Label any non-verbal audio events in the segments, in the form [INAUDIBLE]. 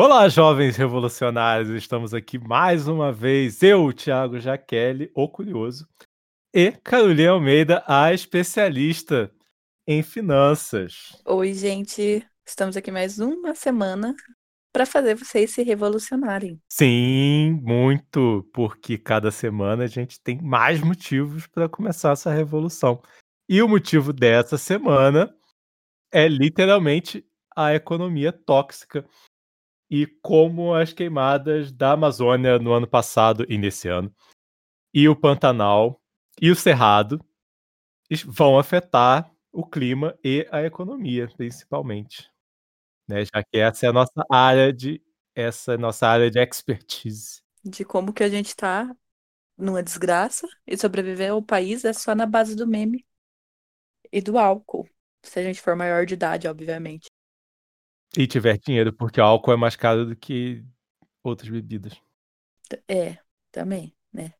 Olá, jovens revolucionários! Estamos aqui mais uma vez, eu, Thiago Jaqueline, o curioso, e Carolina Almeida, a especialista em finanças. Oi, gente! Estamos aqui mais uma semana para fazer vocês se revolucionarem. Sim, muito, porque cada semana a gente tem mais motivos para começar essa revolução. E o motivo dessa semana é literalmente a economia tóxica e como as queimadas da Amazônia no ano passado e nesse ano, e o Pantanal e o Cerrado vão afetar o clima e a economia, principalmente. Né, já que essa é a nossa área de essa é a nossa área de expertise. De como que a gente tá numa desgraça e sobreviver ao país é só na base do meme e do álcool. Se a gente for maior de idade, obviamente. E tiver dinheiro, porque o álcool é mais caro do que outras bebidas. É, também, né?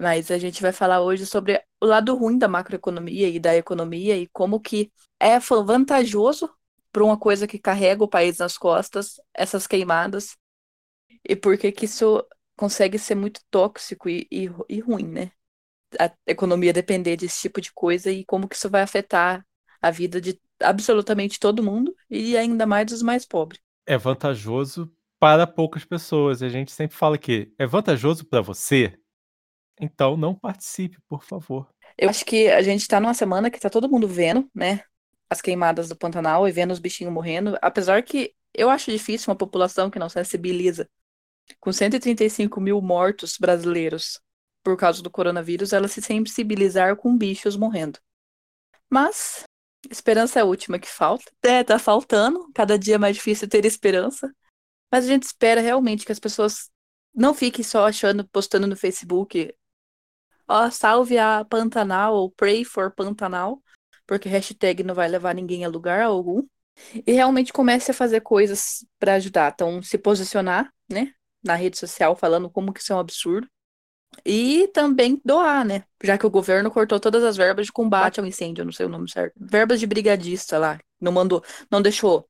Mas a gente vai falar hoje sobre o lado ruim da macroeconomia e da economia e como que é vantajoso para uma coisa que carrega o país nas costas, essas queimadas, e por que que isso consegue ser muito tóxico e, e, e ruim, né? A economia depender desse tipo de coisa e como que isso vai afetar a vida de absolutamente todo mundo e ainda mais dos mais pobres. É vantajoso para poucas pessoas. A gente sempre fala que é vantajoso para você, então não participe, por favor. Eu acho que a gente está numa semana que está todo mundo vendo, né? As queimadas do Pantanal e vendo os bichinhos morrendo. Apesar que eu acho difícil uma população que não sensibiliza. Com 135 mil mortos brasileiros por causa do coronavírus, ela se sensibilizar com bichos morrendo. Mas Esperança é a última que falta. É, tá faltando. Cada dia é mais difícil ter esperança. Mas a gente espera realmente que as pessoas não fiquem só achando, postando no Facebook, ó, oh, salve a Pantanal ou pray for Pantanal, porque hashtag não vai levar ninguém a lugar algum. E realmente comece a fazer coisas para ajudar. Então, se posicionar, né, na rede social falando como que isso é um absurdo. E também doar, né? Já que o governo cortou todas as verbas de combate ao incêndio, não sei o nome certo. Verbas de brigadista lá. Não mandou, não deixou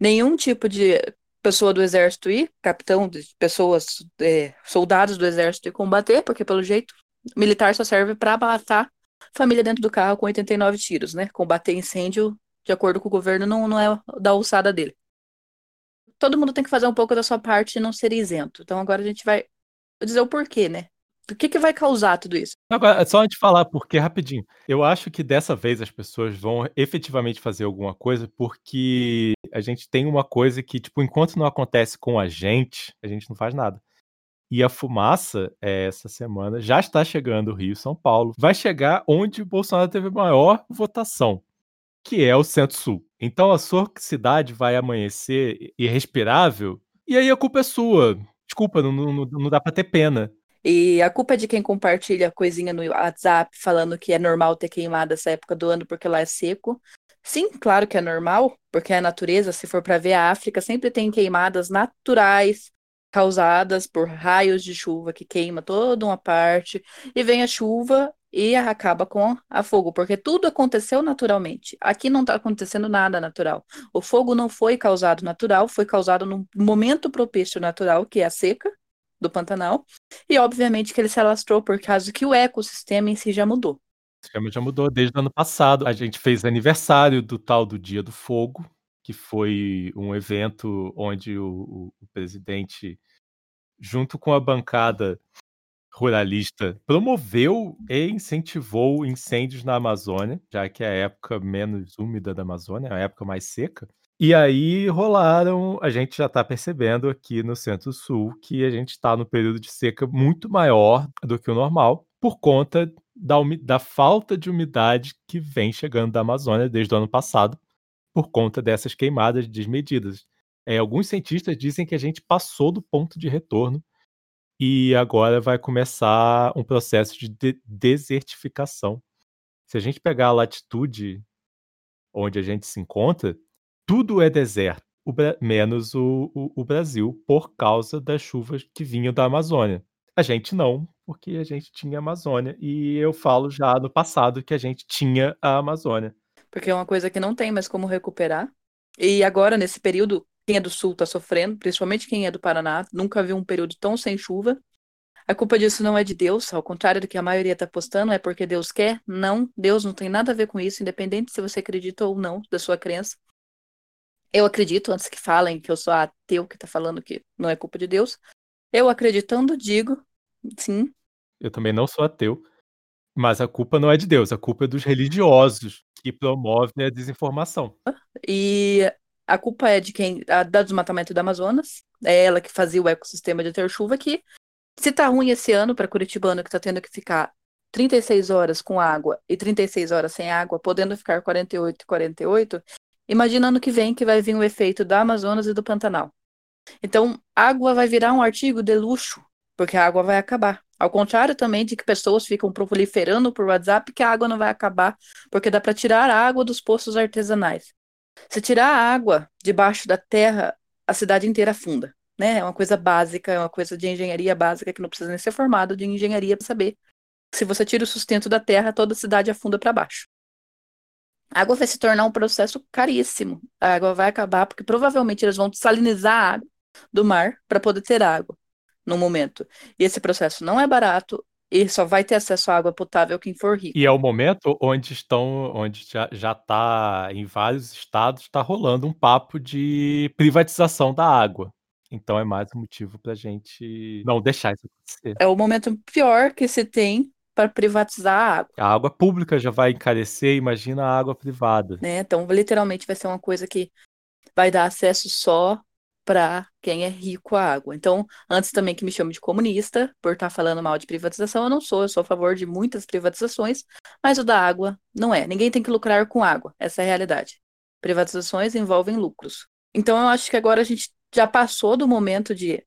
nenhum tipo de pessoa do exército ir, capitão, de pessoas, é, soldados do exército ir combater, porque pelo jeito, militar só serve para matar família dentro do carro com 89 tiros, né? Combater incêndio, de acordo com o governo, não, não é da alçada dele. Todo mundo tem que fazer um pouco da sua parte e não ser isento. Então agora a gente vai dizer o porquê, né? O que, que vai causar tudo isso? Agora, só antes de falar porque, rapidinho, eu acho que dessa vez as pessoas vão efetivamente fazer alguma coisa, porque a gente tem uma coisa que, tipo, enquanto não acontece com a gente, a gente não faz nada. E a fumaça, é, essa semana, já está chegando Rio São Paulo. Vai chegar onde o Bolsonaro teve maior votação, que é o Centro-Sul. Então a sua cidade vai amanhecer irrespirável, e aí a culpa é sua. Desculpa, não, não, não dá para ter pena. E a culpa é de quem compartilha coisinha no WhatsApp falando que é normal ter queimado essa época do ano porque lá é seco. Sim, claro que é normal, porque a natureza, se for para ver a África, sempre tem queimadas naturais causadas por raios de chuva que queima toda uma parte e vem a chuva e acaba com a fogo, porque tudo aconteceu naturalmente. Aqui não está acontecendo nada natural. O fogo não foi causado natural, foi causado num momento propício natural, que é a seca, do Pantanal. E obviamente que ele se alastrou por causa que o ecossistema em si já mudou. O sistema já mudou desde o ano passado. A gente fez aniversário do tal do Dia do Fogo, que foi um evento onde o, o, presidente, junto com a bancada ruralista, promoveu e incentivou incêndios na Amazônia, já que é a época menos úmida da Amazônia, é a época mais seca. E aí rolaram a gente já está percebendo aqui no Centro-Sul que a gente está no período de seca muito maior do que o normal, por conta da, da falta de umidade que vem chegando da Amazônia desde o ano passado, por conta dessas queimadas desmedidas. É, alguns cientistas dizem que a gente passou do ponto de retorno e agora vai começar um processo de, de desertificação. Se a gente pegar a latitude onde a gente se encontra, tudo é deserto, o menos o, o, o Brasil, por causa das chuvas que vinham da Amazônia. A gente não, porque a gente tinha a Amazônia. E eu falo já no passado que a gente tinha a Amazônia. Porque é uma coisa que não tem mais como recuperar. E agora, nesse período quem é do sul está sofrendo, principalmente quem é do Paraná, nunca viu um período tão sem chuva. A culpa disso não é de Deus, ao contrário do que a maioria está postando, é porque Deus quer? Não, Deus não tem nada a ver com isso, independente se você acredita ou não da sua crença. Eu acredito, antes que falem que eu sou ateu que está falando que não é culpa de Deus. Eu acreditando, digo, sim. Eu também não sou ateu, mas a culpa não é de Deus, a culpa é dos religiosos que promovem a desinformação. E a culpa é de quem? A, da desmatamento do Amazonas. É ela que fazia o ecossistema de ter chuva aqui. Se tá ruim esse ano para Curitibano, que tá tendo que ficar 36 horas com água e 36 horas sem água, podendo ficar 48 e 48, imagina ano que vem que vai vir o efeito da Amazonas e do Pantanal. Então, água vai virar um artigo de luxo, porque a água vai acabar. Ao contrário também de que pessoas ficam proliferando por WhatsApp que a água não vai acabar, porque dá para tirar a água dos poços artesanais. Se tirar a água debaixo da terra, a cidade inteira afunda né? É uma coisa básica, é uma coisa de engenharia básica que não precisa nem ser formado de engenharia para saber. Se você tira o sustento da terra, toda a cidade afunda para baixo. A água vai se tornar um processo caríssimo. A água vai acabar porque provavelmente eles vão salinizar a água do mar para poder ter água no momento. E esse processo não é barato e só vai ter acesso à água potável quem for rico. E é o momento onde estão, onde já, já tá em vários estados, está rolando um papo de privatização da água. Então é mais um motivo pra gente não deixar isso acontecer. É o momento pior que se tem para privatizar a água. A água pública já vai encarecer, imagina a água privada. Né? Então, literalmente vai ser uma coisa que vai dar acesso só para quem é rico à água. Então, antes também que me chame de comunista por estar tá falando mal de privatização, eu não sou, eu sou a favor de muitas privatizações, mas o da água não é. Ninguém tem que lucrar com água, essa é a realidade. Privatizações envolvem lucros. Então, eu acho que agora a gente já passou do momento de,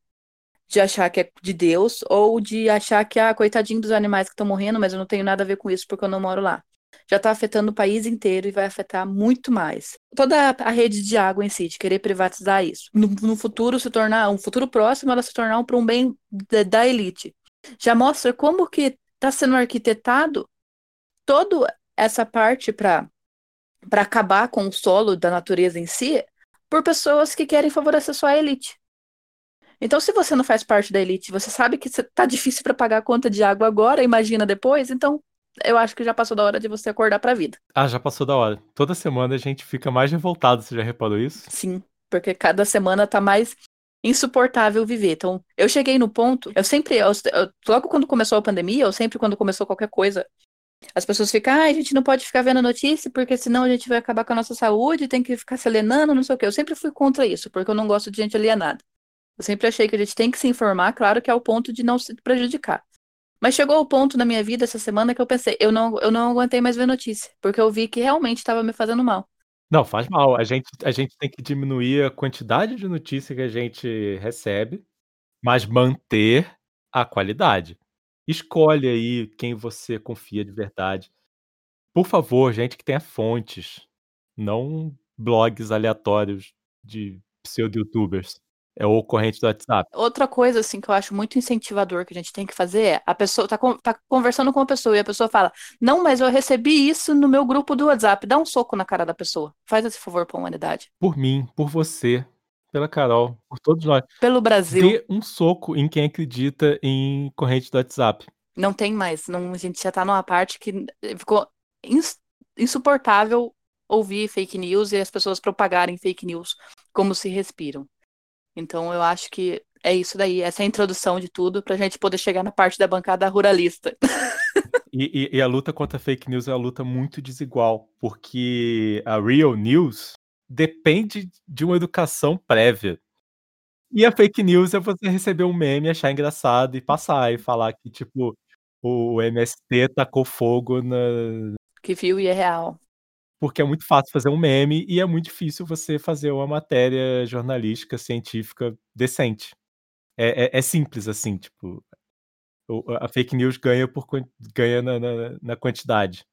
de achar que é de Deus ou de achar que, ah, coitadinho dos animais que estão morrendo, mas eu não tenho nada a ver com isso porque eu não moro lá. Já está afetando o país inteiro e vai afetar muito mais. Toda a rede de água em si, de querer privatizar isso. No, no futuro se tornar, um futuro próximo, ela se tornar um, um bem da, da elite. Já mostra como que está sendo arquitetado toda essa parte para para acabar com o solo da natureza em si, por pessoas que querem favorecer só a elite. Então, se você não faz parte da elite, você sabe que tá difícil para pagar a conta de água agora, imagina depois, então eu acho que já passou da hora de você acordar para a vida. Ah, já passou da hora. Toda semana a gente fica mais revoltado, você já reparou isso? Sim, porque cada semana tá mais insuportável viver. Então, eu cheguei no ponto, eu sempre, eu, eu, logo quando começou a pandemia, ou sempre quando começou qualquer coisa, as pessoas ficam, ah, a gente não pode ficar vendo notícia, porque senão a gente vai acabar com a nossa saúde, tem que ficar se alienando, não sei o quê. Eu sempre fui contra isso, porque eu não gosto de gente alienada. Eu sempre achei que a gente tem que se informar, claro que é o ponto de não se prejudicar. Mas chegou o ponto na minha vida essa semana que eu pensei, eu não, eu não aguentei mais ver notícia, porque eu vi que realmente estava me fazendo mal. Não, faz mal. A gente, a gente tem que diminuir a quantidade de notícia que a gente recebe, mas manter a qualidade. Escolhe aí quem você confia de verdade. Por favor, gente que tenha fontes, não blogs aleatórios de pseudo-youtubers. É o corrente do WhatsApp. Outra coisa, assim, que eu acho muito incentivador que a gente tem que fazer é, a pessoa tá, tá conversando com uma pessoa e a pessoa fala, não, mas eu recebi isso no meu grupo do WhatsApp. Dá um soco na cara da pessoa. Faz esse favor pra humanidade. Por mim, por você, pela Carol, por todos nós. Pelo Brasil. Dê um soco em quem acredita em corrente do WhatsApp. Não tem mais. Não, a gente já tá numa parte que ficou ins, insuportável ouvir fake news e as pessoas propagarem fake news como se respiram. Então eu acho que é isso daí, essa é a introdução de tudo para a gente poder chegar na parte da bancada ruralista. E, e, e, a luta contra fake news é uma luta muito desigual, porque a real news depende de uma educação prévia. E a fake news é você receber um meme, achar engraçado e passar e falar que, tipo, o MST tacou fogo na. Que viu e é real. Porque é muito fácil fazer um meme e é muito difícil você fazer uma matéria jornalística, científica decente. É, é, é simples assim, tipo. A fake news ganha, por, ganha na, na, na quantidade.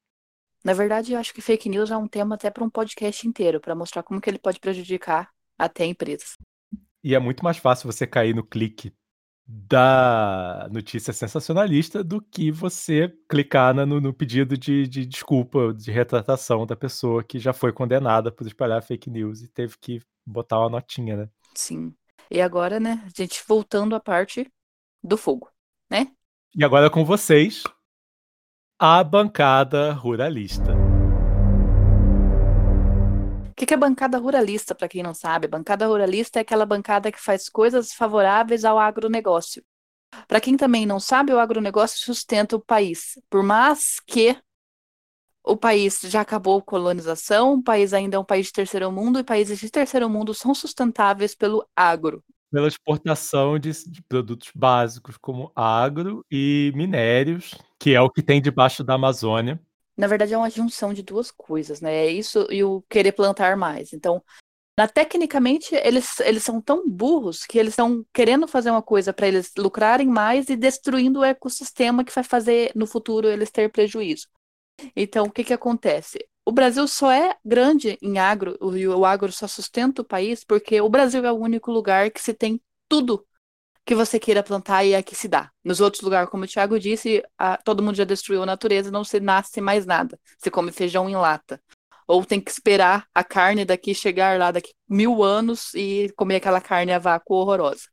Na verdade, eu acho que fake news é um tema até para um podcast inteiro, para mostrar como que ele pode prejudicar até empresas. E é muito mais fácil você cair no clique da notícia sensacionalista do que você clicar no, no pedido de, de, desculpa, de retratação da pessoa que já foi condenada por espalhar fake news e teve que botar uma notinha, né? Sim. E agora, né, a gente voltando à parte do fogo, né? E agora com vocês, a bancada ruralista. Que, que é bancada ruralista, para quem não sabe? Bancada ruralista é aquela bancada que faz coisas favoráveis ao agronegócio. Para quem também não sabe, o agronegócio sustenta o país. Por mais que o país já acabou a colonização, o país ainda é um país de terceiro mundo, e países de terceiro mundo são sustentáveis pelo agro. Pela exportação de, de produtos básicos como agro e minérios, que é o que tem debaixo da Amazônia. Na verdade, é uma junção de duas coisas, né? É isso e o querer plantar mais. Então, na, tecnicamente, eles, eles são tão burros que eles estão querendo fazer uma coisa para eles lucrarem mais e destruindo o ecossistema que vai fazer no futuro eles ter prejuízo. Então, o que, que acontece? O Brasil só é grande em agro, o, o agro só sustenta o país porque o Brasil é o único lugar que se tem tudo que você queira plantar e é que se dá. Nos outros lugares, como o Thiago disse, a, todo mundo já destruiu a natureza, não se nasce mais nada. Você come feijão em lata. Ou tem que esperar a carne daqui chegar lá daqui mil anos e comer aquela carne a vácuo horrorosa.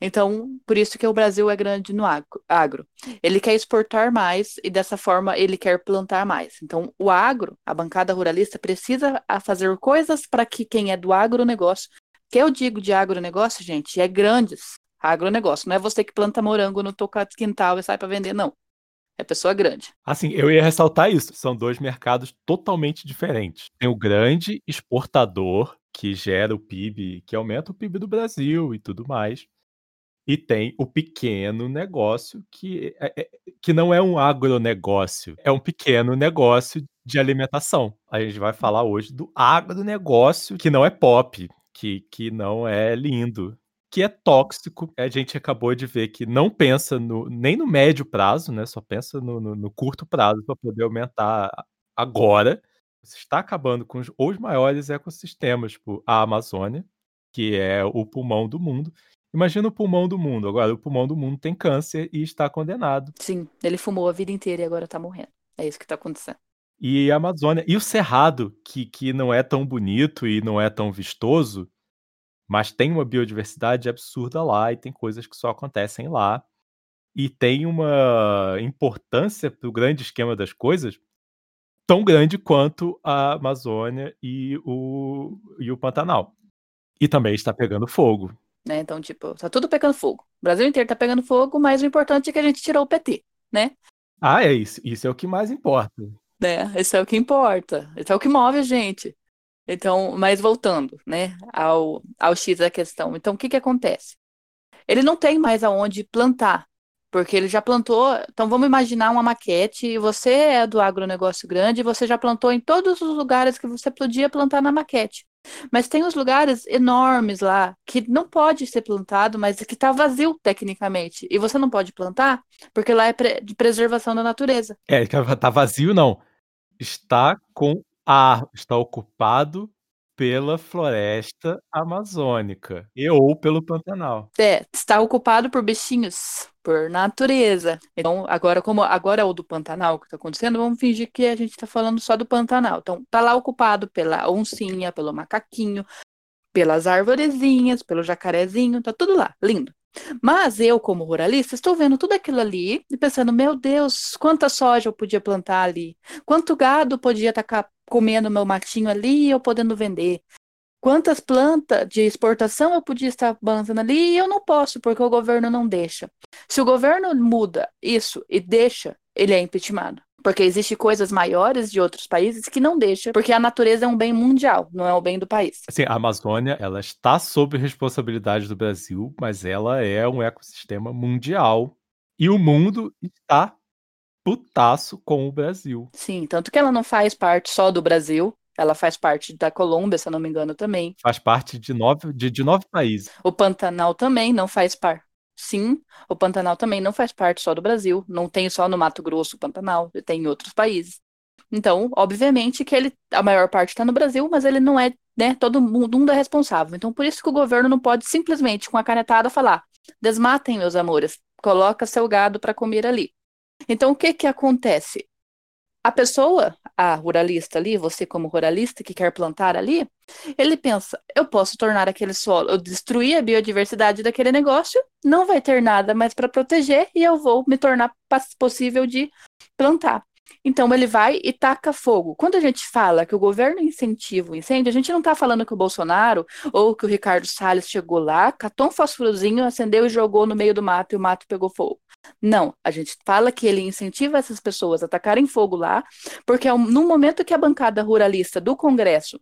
Então, por isso que o Brasil é grande no agro. Ele quer exportar mais e dessa forma ele quer plantar mais. Então, o agro, a bancada ruralista, precisa fazer coisas para que quem é do agronegócio, que eu digo de agronegócio, gente, é grandes, agronegócio. Não é você que planta morango no teu quintal e sai para vender, não. É pessoa grande. Assim, eu ia ressaltar isso. São dois mercados totalmente diferentes. Tem o grande exportador, que gera o PIB, que aumenta o PIB do Brasil e tudo mais. E tem o pequeno negócio, que, é, é, que não é um agronegócio, é um pequeno negócio de alimentação. A gente vai falar hoje do agronegócio, que não é pop, que, que não é lindo, que é tóxico. A gente acabou de ver que não pensa no, nem no médio prazo, né? Só pensa no, no, no curto prazo para poder aumentar agora. Você está acabando com os, os maiores ecossistemas, tipo a Amazônia, que é o pulmão do mundo. Imagina o pulmão do mundo. Agora, o pulmão do mundo tem câncer e está condenado. Sim, ele fumou a vida inteira e agora está morrendo. É isso que está acontecendo. E a Amazônia. E o Cerrado, que, que não é tão bonito e não é tão vistoso, mas tem uma biodiversidade absurda lá e tem coisas que só acontecem lá. E tem uma importância para o grande esquema das coisas tão grande quanto a Amazônia e o, e o Pantanal. E também está pegando fogo. Né? Então, tipo, tá tudo pegando fogo. O Brasil inteiro tá pegando fogo, mas o importante é que a gente tirou o PT, né? Ah, é isso. Isso é o que mais importa. Né? Isso é o que importa. Isso é o que move a gente. Então, mas voltando, né, ao, ao X da questão. Então, o que que acontece? Ele não tem mais aonde plantar, porque ele já plantou. Então, vamos imaginar uma maquete. Você é do agronegócio grande, você já plantou em todos os lugares que você podia plantar na maquete. Mas tem os lugares enormes lá que não pode ser plantado, mas que está vazio tecnicamente. E você não pode plantar porque lá é de preservação da natureza. É, tá vazio não. Está com a está ocupado pela floresta amazônica e ou pelo Pantanal. É, está ocupado por bichinhos, por natureza. Então, agora como agora é o do Pantanal que está acontecendo, vamos fingir que a gente está falando só do Pantanal. Então, está lá ocupado pela oncinha, pelo macaquinho, pelas arvorezinhas, pelo jacarezinho, tá tudo lá, lindo. Mas eu, como ruralista, estou vendo tudo aquilo ali e pensando, meu Deus, quanta soja eu podia plantar ali, quanto gado podia estar comendo meu matinho ali e eu podendo vender, quantas plantas de exportação eu podia estar plantando ali e eu não posso, porque o governo não deixa. Se o governo muda isso e deixa, ele é impeachmentado. Porque existem coisas maiores de outros países que não deixam, porque a natureza é um bem mundial, não é o bem do país. Assim, a Amazônia, ela está sob responsabilidade do Brasil, mas ela é um ecossistema mundial. E o mundo está putaço com o Brasil. Sim, tanto que ela não faz parte só do Brasil, ela faz parte da Colômbia, se eu não me engano, também. Faz parte de nove, de, de nove países. O Pantanal também não faz parte. Sim, o Pantanal também não faz parte só do Brasil, não tem só no Mato Grosso o Pantanal, tem em outros países. Então, obviamente que ele, a maior parte está no Brasil, mas ele não é, né, todo mundo é responsável. Então, por isso que o governo não pode simplesmente, com a canetada, falar: desmatem, meus amores, coloca seu gado para comer ali. Então, o que que acontece? A pessoa, a ruralista ali, você como ruralista que quer plantar ali, ele pensa, eu posso tornar aquele solo, eu destruir a biodiversidade daquele negócio, não vai ter nada mais para proteger e eu vou me tornar possível de plantar. Então ele vai e taca fogo. Quando a gente fala que o governo incentiva o incêndio, a gente não está falando que o Bolsonaro ou que o Ricardo Salles chegou lá, catou um fósforozinho, acendeu e jogou no meio do mato e o mato pegou fogo. Não, a gente fala que ele incentiva essas pessoas a tacarem fogo lá, porque é no momento que a bancada ruralista do Congresso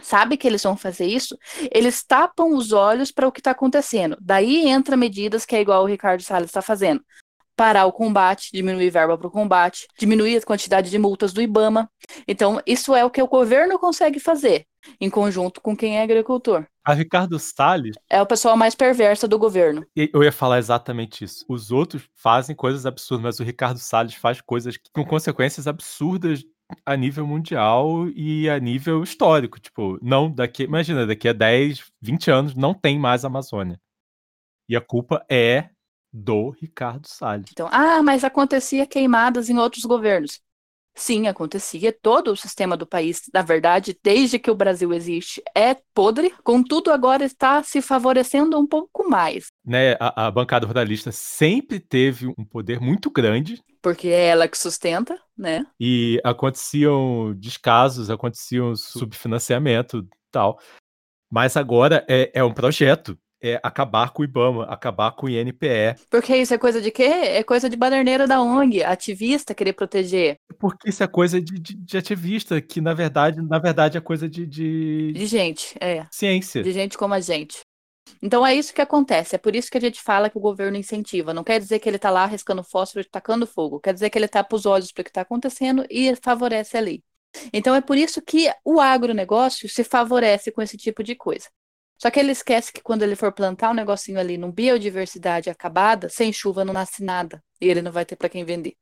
sabe que eles vão fazer isso, eles tapam os olhos para o que está acontecendo. Daí entra medidas que é igual o Ricardo Salles está fazendo parar o combate, diminuir verba para o combate, diminuir a quantidade de multas do IBAMA. Então, isso é o que o governo consegue fazer, em conjunto com quem é agricultor. A Ricardo Salles. É o pessoal mais perversa do governo. Eu ia falar exatamente isso. Os outros fazem coisas absurdas, mas o Ricardo Salles faz coisas com consequências absurdas a nível mundial e a nível histórico. Tipo, não daqui. Imagina, daqui a 10, 20 anos não tem mais Amazônia. E a culpa é do Ricardo Salles. Então, ah, mas acontecia queimadas em outros governos. Sim, acontecia. Todo o sistema do país, na verdade, desde que o Brasil existe, é podre. Contudo, agora está se favorecendo um pouco mais. Né, a, a bancada ruralista sempre teve um poder muito grande. Porque é ela que sustenta, né? E aconteciam descasos, aconteciam subfinanciamento e tal. Mas agora é, é um projeto é acabar com o IBAMA, acabar com o INPE. Porque isso é coisa de quê? É coisa de baderneiro da ONG, ativista querer proteger. Porque isso é coisa de, de, de ativista, que na verdade, na verdade é coisa de, de... De gente, é. Ciência. De gente como a gente. Então é isso que acontece, é por isso que a gente fala que o governo incentiva. Não quer dizer que ele está lá arriscando fósforo e tacando fogo, quer dizer que ele tapa os olhos para o que está acontecendo e favorece a lei. Então é por isso que o agronegócio se favorece com esse tipo de coisa. Só que ele esquece que quando ele for plantar um negocinho ali num biodiversidade acabada, sem chuva não nasce nada e ele não vai ter para quem vender.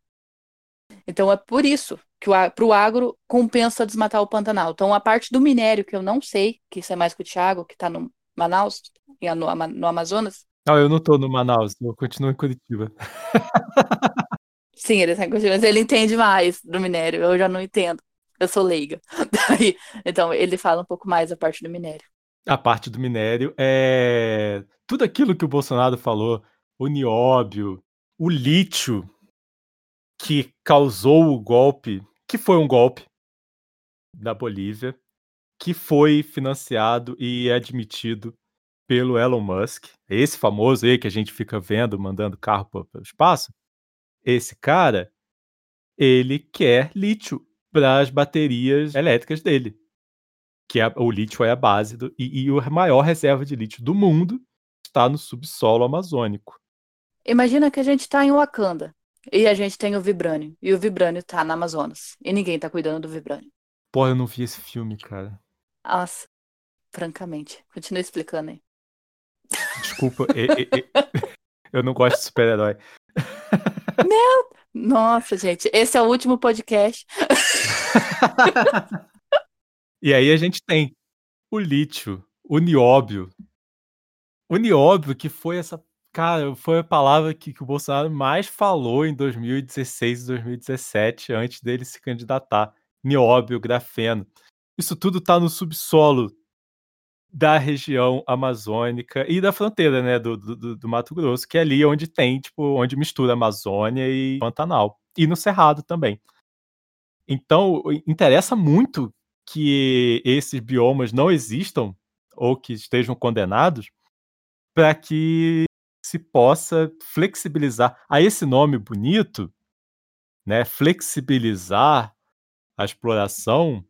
Então é por isso que para o agro compensa desmatar o Pantanal. Então a parte do minério que eu não sei, que isso é mais com o Thiago, que está no Manaus, no, no Amazonas. Não, eu não estou no Manaus, eu continuo em Curitiba. [LAUGHS] Sim, ele está em Curitiba, mas ele entende mais do minério, eu já não entendo. Eu sou leiga. [LAUGHS] Daí, então ele fala um pouco mais a parte do minério a parte do minério é tudo aquilo que o Bolsonaro falou, o nióbio, o lítio que causou o golpe, que foi um golpe da Bolívia, que foi financiado e admitido pelo Elon Musk, esse famoso aí que a gente fica vendo mandando carro para o espaço. Esse cara, ele quer lítio para as baterias elétricas dele que é, o lítio é a base do, e, e a maior reserva de lítio do mundo está no subsolo amazônico. Imagina que a gente está em Wakanda e a gente tem o vibrânio e o vibrânio está na Amazonas e ninguém está cuidando do vibrânio. Porra, eu não vi esse filme, cara. Nossa, francamente. Continua explicando aí. Desculpa, e, e, [LAUGHS] eu não gosto de super-herói. Meu, nossa, gente, esse é o último podcast. [LAUGHS] E aí a gente tem o lítio, o nióbio. O nióbio que foi essa, cara, foi a palavra que, que o Bolsonaro mais falou em 2016 e 2017 antes dele se candidatar. Nióbio, grafeno. Isso tudo está no subsolo da região amazônica e da fronteira, né, do, do, do, Mato Grosso, que é ali onde tem, tipo, onde mistura Amazônia e Pantanal. E no Cerrado também. Então, interessa muito que esses biomas não existam ou que estejam condenados para que se possa flexibilizar. A esse nome bonito, né, flexibilizar a exploração.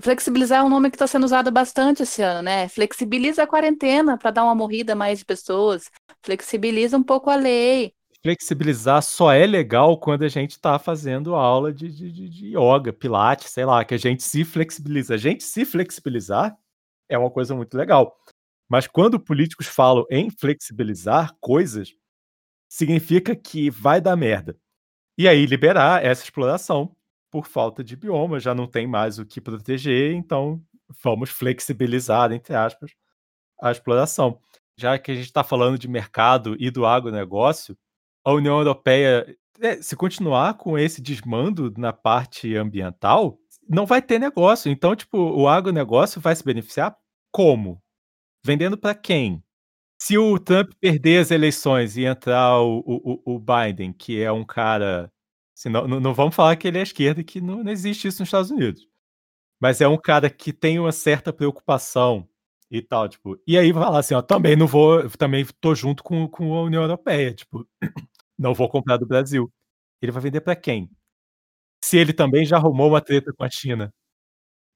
Flexibilizar é um nome que está sendo usado bastante esse ano, né? Flexibiliza a quarentena para dar uma morrida mais pessoas. Flexibiliza um pouco a lei flexibilizar só é legal quando a gente está fazendo aula de, de, de yoga, pilates, sei lá, que a gente se flexibiliza. A gente se flexibilizar é uma coisa muito legal. Mas quando políticos falam em flexibilizar coisas, significa que vai dar merda. E aí liberar essa exploração por falta de bioma, já não tem mais o que proteger, então vamos flexibilizar, entre aspas, a exploração. Já que a gente está falando de mercado e do agronegócio, a União Europeia É, se continuar com esse desmando na parte ambiental, não vai ter negócio. Então, tipo, o agronegócio vai se beneficiar como? Vendendo para quem? Se o Trump perder as eleições e entrar o, o, o Biden, que é um cara. Assim, não, não, vamos falar que ele é esquerda que não, não existe isso nos Estados Unidos. Mas é um cara que tem uma certa preocupação e tal, tipo. E aí vai falar assim, ó, também não vou, também tô junto com, com a União Europeia, tipo, não vou comprar do Brasil. Ele vai vender para quem? Se ele também já arrumou uma treta com a China.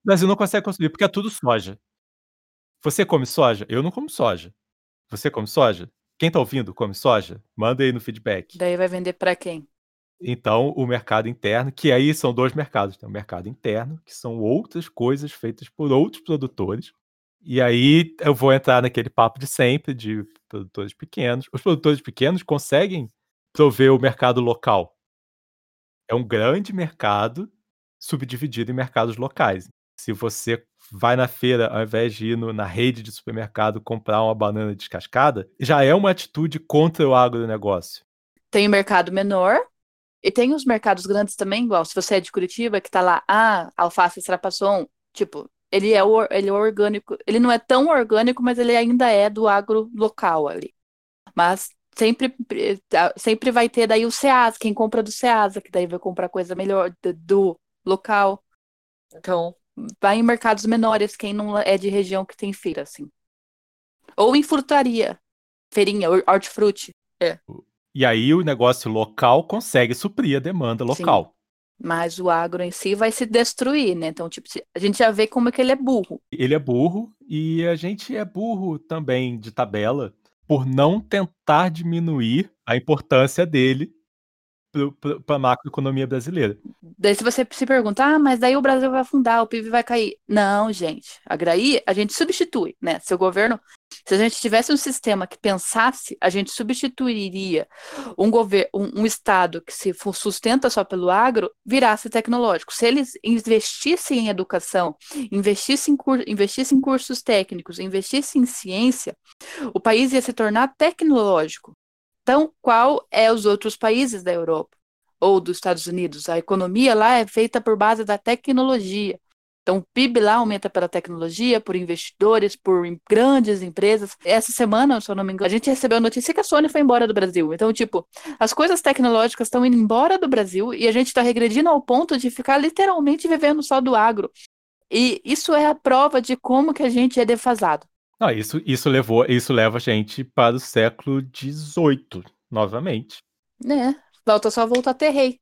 O Brasil não consegue consumir, porque é tudo soja. Você come soja? Eu não como soja. Você come soja? Quem tá ouvindo come soja? Manda aí no feedback. Daí vai vender para quem? Então, o mercado interno, que aí são dois mercados. Tem o mercado interno, que são outras coisas feitas por outros produtores. E aí eu vou entrar naquele papo de sempre de produtores pequenos. Os produtores pequenos conseguem prover o mercado local. É um grande mercado subdividido em mercados locais. Se você vai na feira, ao invés de ir no, na rede de supermercado comprar uma banana descascada, já é uma atitude contra o agronegócio. Tem o mercado menor, e tem os mercados grandes também, igual se você é de Curitiba, que tá lá, ah, alface extrapasson, tipo, ele é, ele é orgânico, ele não é tão orgânico, mas ele ainda é do agro local ali. Mas sempre, tá, sempre vai ter daí o Ceasa, quem compra do Ceasa, que daí vai comprar coisa melhor do, do local. Então, vai em mercados menores, quem não é de região que tem feira, assim. Ou em frutaria, feirinha, hortifruti. É. E aí o negócio local consegue suprir a demanda local. Sim. Mas o agro em si vai se destruir, né? Então, tipo, a gente já vê como é que ele é burro. Ele é burro e a gente é burro também de tabela por não tentar diminuir a importância dele para a macroeconomia brasileira. Daí se você se perguntar, ah, mas daí o Brasil vai afundar, o PIB vai cair. Não, gente. A Graí, a gente substitui, né? Seu governo, se a gente tivesse um sistema que pensasse, a gente substituiria um governo, um, um estado que se sustenta só pelo agro, virasse tecnológico. Se eles investissem em educação, investissem em, investissem em cursos técnicos, investissem em ciência, o país ia se tornar tecnológico. Então, qual é os outros países da Europa ou dos Estados Unidos? A economia lá é feita por base da tecnologia. Então, o PIB lá aumenta pela tecnologia, por investidores, por grandes empresas. Essa semana, se eu não me engano, a gente recebeu a notícia que a Sony foi embora do Brasil. Então, tipo, as coisas tecnológicas estão indo embora do Brasil e a gente está regredindo ao ponto de ficar literalmente vivendo só do agro. E isso é a prova de como que a gente é defasado. Não, isso, isso levou, isso leva a gente para o século XVIII, novamente. Né? Volta só voltar a ter rei,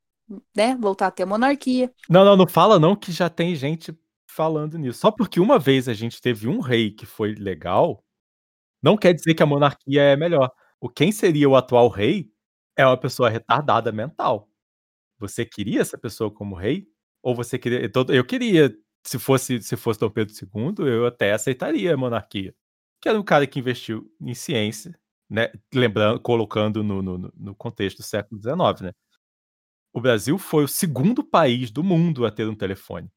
né? Voltar a ter monarquia. Não, não, não fala não que já tem gente falando nisso. Só porque uma vez a gente teve um rei que foi legal, não quer dizer que a monarquia é melhor. O quem seria o atual rei é uma pessoa retardada mental. Você queria essa pessoa como rei? Ou você queria. Eu queria, se fosse, se fosse Dom Pedro II, eu até aceitaria a monarquia que era um cara que investiu em ciência, né? Lembrando, colocando no, no, no contexto do século XIX, né? O Brasil foi o segundo país do mundo a ter um telefone.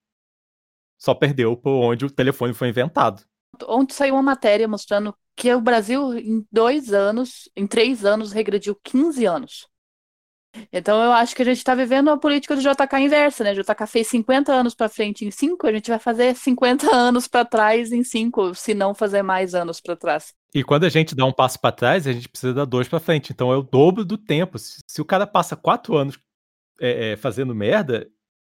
Só perdeu por onde o telefone foi inventado. Ontem saiu uma matéria mostrando que o Brasil, em dois anos, em três anos, regrediu 15 anos. Então eu acho que a gente está vivendo a política do JK inversa, né? O JK fez 50 anos para frente em 5, a gente vai fazer 50 [LAUGHS] anos para trás em 5, se não fazer mais anos para trás. E quando a gente dá um passo para trás, a gente precisa dar dois para frente. Então é o dobro do tempo. Se, se o cara passa quatro anos é, é, fazendo merda,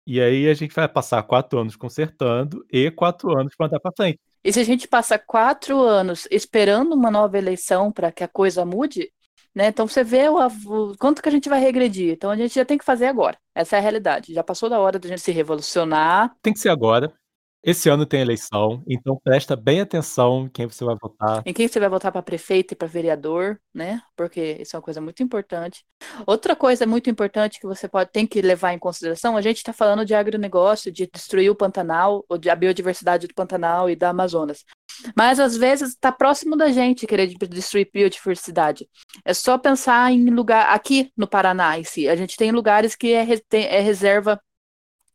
e aí a gente vai passar quatro anos consertando e quatro anos para andar para frente. E se a gente passa quatro anos esperando uma nova eleição para que a coisa mude, né? Então você vê o, o, quanto que a gente vai regredir. Então a gente já tem que fazer agora. Essa é a realidade. Já passou da hora da gente se revolucionar. Tem que ser agora. Esse ano tem eleição, então presta bem atenção em quem você vai votar. Em quem você vai votar para prefeito e para vereador, né? Porque isso é uma coisa muito importante. Outra coisa muito importante que você pode tem que levar em consideração, a gente está falando de agronegócio, de destruir o Pantanal, ou de a biodiversidade do Pantanal e da Amazonas. Mas às vezes está próximo da gente querer destruir biodiversidade. É só pensar em lugar aqui no Paraná em si. A gente tem lugares que é, é reserva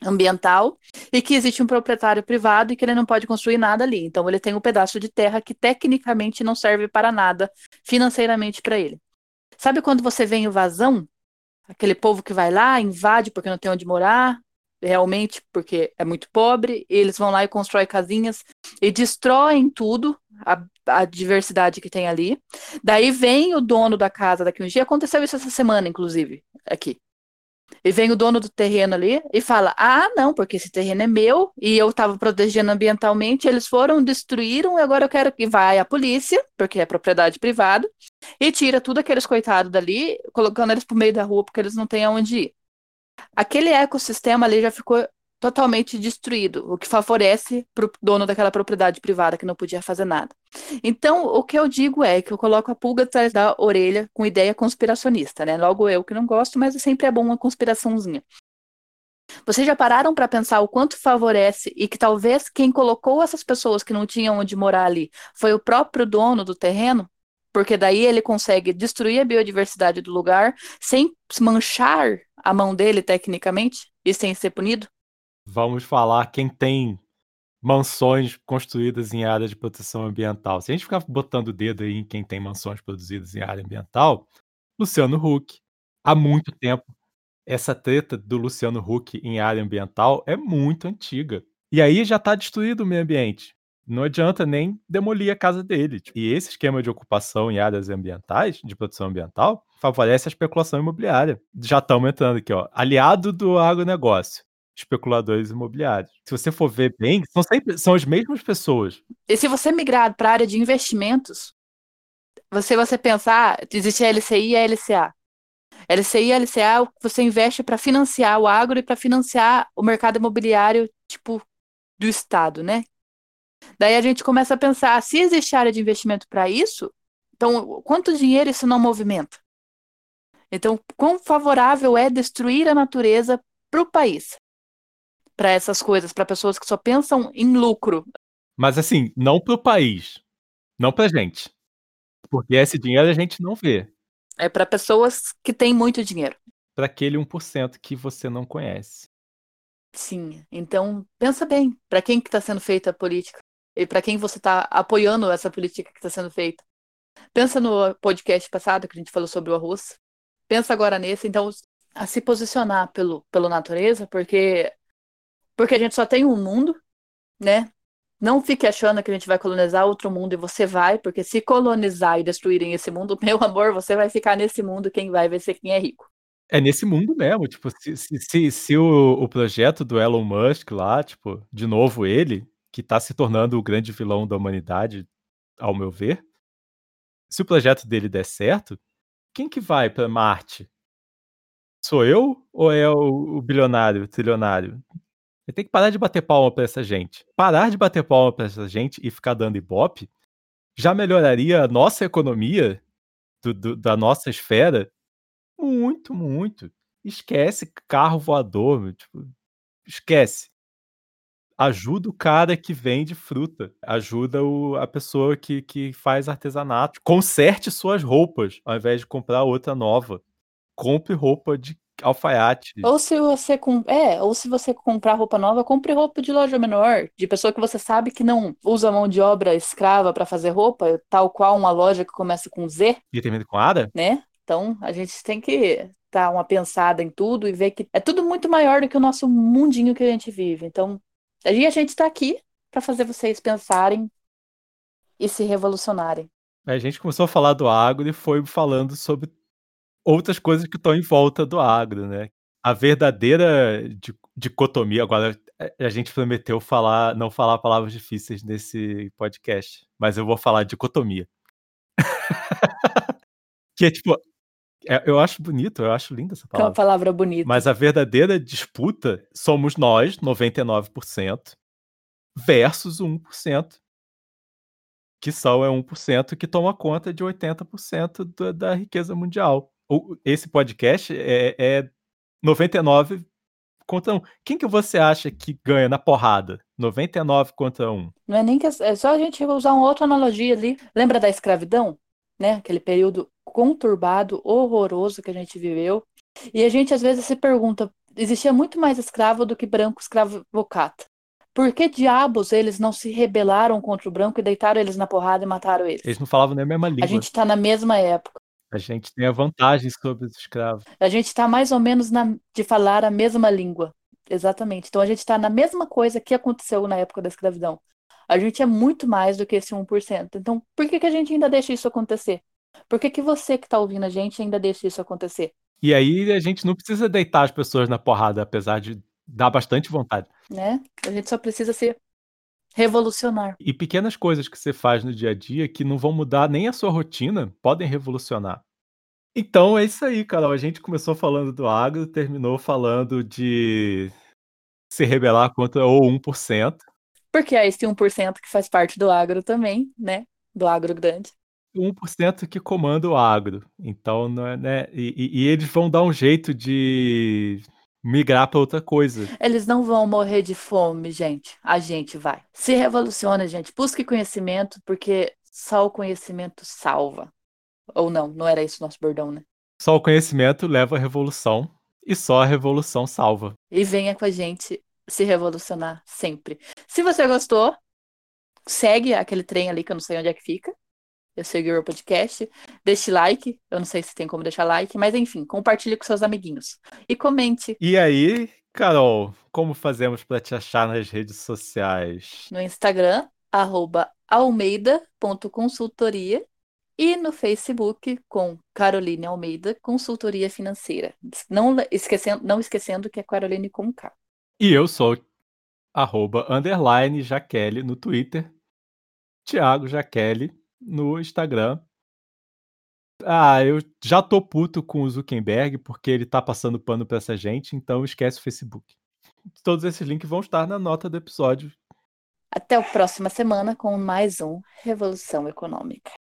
ambiental e que existe um proprietário privado e que ele não pode construir nada ali. Então ele tem um pedaço de terra que tecnicamente não serve para nada financeiramente para ele. Sabe quando você vê invasão? aquele povo que vai lá, invade porque não tem onde morar, realmente porque é muito pobre, eles vão lá e constroem casinhas e destroem tudo, a, a, diversidade que tem ali. Daí vem o dono da casa daqui um dia, aconteceu isso essa semana, inclusive, aqui. E vem o dono do terreno ali e fala: Ah, não, porque esse terreno é meu e eu estava protegendo ambientalmente, eles foram, destruíram, e agora eu quero que vai a polícia, porque é propriedade privada, e tira tudo aqueles coitados dali, colocando eles pro meio da rua porque eles não têm aonde ir. Aquele ecossistema ali já ficou totalmente destruído, o que favorece para o dono daquela propriedade privada que não podia fazer nada. Então, o que eu digo é que eu coloco a pulga atrás da orelha com ideia conspiracionista, né? Logo eu que não gosto, mas sempre é bom uma conspiraçãozinha. Vocês já pararam para pensar o quanto favorece e que talvez quem colocou essas pessoas que não tinham onde morar ali foi o próprio dono do terreno? Porque daí ele consegue destruir a biodiversidade do lugar sem manchar a mão dele tecnicamente e sem ser punido? Vamos falar quem tem mansões construídas em área de proteção ambiental. Se a gente ficar botando o dedo aí em quem tem mansões produzidas em área ambiental, Luciano Huck. Há muito tempo. Essa treta do Luciano Huck em área ambiental é muito antiga. E aí já está destruído o meio ambiente. Não adianta nem demolir a casa dele. E esse esquema de ocupação em áreas ambientais, de proteção ambiental, favorece a especulação imobiliária. Já estamos entrando aqui, ó. Aliado do agronegócio especuladores imobiliários. Se você for ver bem, são sempre são as mesmas pessoas. E se você migrar para a área de investimentos, você você pensar, ah, existe a LCI e a LCA. LCI e LCA você investe para financiar o agro e para financiar o mercado imobiliário, tipo, do Estado, né? Daí a gente começa a pensar, se existe área de investimento para isso, então quanto dinheiro isso não movimenta? Então, quão favorável é destruir a natureza para o país? Para essas coisas, para pessoas que só pensam em lucro. Mas assim, não para o país, não para gente. Porque esse dinheiro a gente não vê. É para pessoas que têm muito dinheiro. Para aquele 1% que você não conhece. Sim, então pensa bem, para quem que está sendo feita a política e para quem você está apoiando essa política que está sendo feita. Pensa no podcast passado que a gente falou sobre o arroz. Pensa agora nesse, então a se posicionar pelo, pelo natureza, porque porque a gente só tem um mundo, né? Não fique achando que a gente vai colonizar outro mundo e você vai, porque se colonizar e destruírem esse mundo, [LAUGHS] meu amor, você vai ficar nesse mundo, quem vai vai ser quem é rico. É nesse mundo mesmo, tipo, se, se, se, se o, o, projeto do Elon Musk lá, tipo, de novo ele, que tá se tornando o grande vilão da humanidade, ao meu ver, se o projeto dele der certo, quem que vai para Marte? Sou eu ou é o, o bilionário, o trilionário? Tem que parar de bater palma pra essa gente. Parar de bater palma pra essa gente e ficar dando ibope já melhoraria a nossa economia do, do, da nossa esfera muito, muito. Esquece carro voador, tipo, esquece. Ajuda o cara que vende fruta. Ajuda o, a pessoa que, que faz artesanato. Conserte suas roupas, ao invés de comprar outra nova. Compre roupa de alfaiate. Ou se você com... é, ou se você comprar roupa nova, compre roupa de loja menor, de pessoa que você sabe que não usa mão de obra escrava para fazer roupa, tal qual uma loja que começa com Z. E termina com Ada? Né? Então, a gente tem que dar uma pensada em tudo e ver que é tudo muito maior do que o nosso mundinho que a gente vive. Então, a gente está aqui para fazer vocês pensarem e se revolucionarem. A gente começou a falar do agro e foi falando sobre outras coisas que estão em volta do agro, né. A verdadeira di dicotomia agora a gente prometeu falar não falar palavras difíceis nesse podcast, mas eu vou falar dicotomia. [LAUGHS] Que é tipo, é, eu acho bonito, eu acho linda essa Que é uma palavra bonita. Mas a verdadeira disputa somos nós, 99%, versus o 1%. Que só é 1% que toma conta de 80% da da riqueza mundial esse podcast é, é 99 contra 1. Quem que você acha que ganha na porrada? 99 contra 1. Não é nem que é só a gente usar uma outra analogia ali. Lembra da escravidão? Né? Aquele período conturbado, horroroso que a gente viveu. E a gente às vezes se pergunta, existia muito mais escravo do que branco escravocata. Por que diabos eles não se rebelaram contra o branco e deitaram eles na porrada e mataram eles? Eles não falavam nem a mesma língua. A gente está na mesma época. A gente tem a vantagem sobre os escravos. A gente tá mais ou menos na de falar a mesma língua. Exatamente. Então a gente tá na mesma coisa que aconteceu na época da escravidão. A gente é muito mais do que esse 1%. Então, por que, que a gente ainda deixa isso acontecer? Por que, que você que tá ouvindo a gente ainda deixa isso acontecer? E aí a gente não precisa deitar as pessoas na porrada, apesar de dar bastante vontade. Né? A gente só precisa ser revolucionar. E pequenas coisas que você faz no dia a dia que não vão mudar nem a sua rotina, podem revolucionar. Então é isso aí, Carol. A gente começou falando do agro, terminou falando de se rebelar contra o 1%. Porque é esse 1% que faz parte do agro também, né? Do agro grande. 1% que comanda o agro. Então, não é, né? E, e, e eles vão dar um jeito de migrar para outra coisa. Eles não vão morrer de fome, gente. A gente vai. Se revoluciona, gente. Busque conhecimento, porque só o conhecimento salva. Ou não, não era isso o nosso bordão, né? Só o conhecimento leva à revolução e só a revolução salva. E venha com a gente se revolucionar sempre. Se você gostou, segue aquele trem ali que eu não sei onde é que fica. Eu segui o podcast. Deixe like. Eu não sei se tem como deixar like, mas enfim, compartilhe com seus amiguinhos. E comente. E aí, Carol, como fazemos para te achar nas redes sociais? No Instagram, almeida.consultoria e no Facebook com Caroline Almeida, Consultoria Financeira. Não esquecendo, não esquecendo que é Caroline com K. E eu sou arroba underline Jaqueline no Twitter, Thiago Jaqueline no Instagram. Ah, eu já tô puto com o Zuckerberg porque ele tá passando pano pra essa gente, então esquece o Facebook. Todos esses links vão estar na nota do episódio. Até a próxima semana com mais um Revolução Econômica.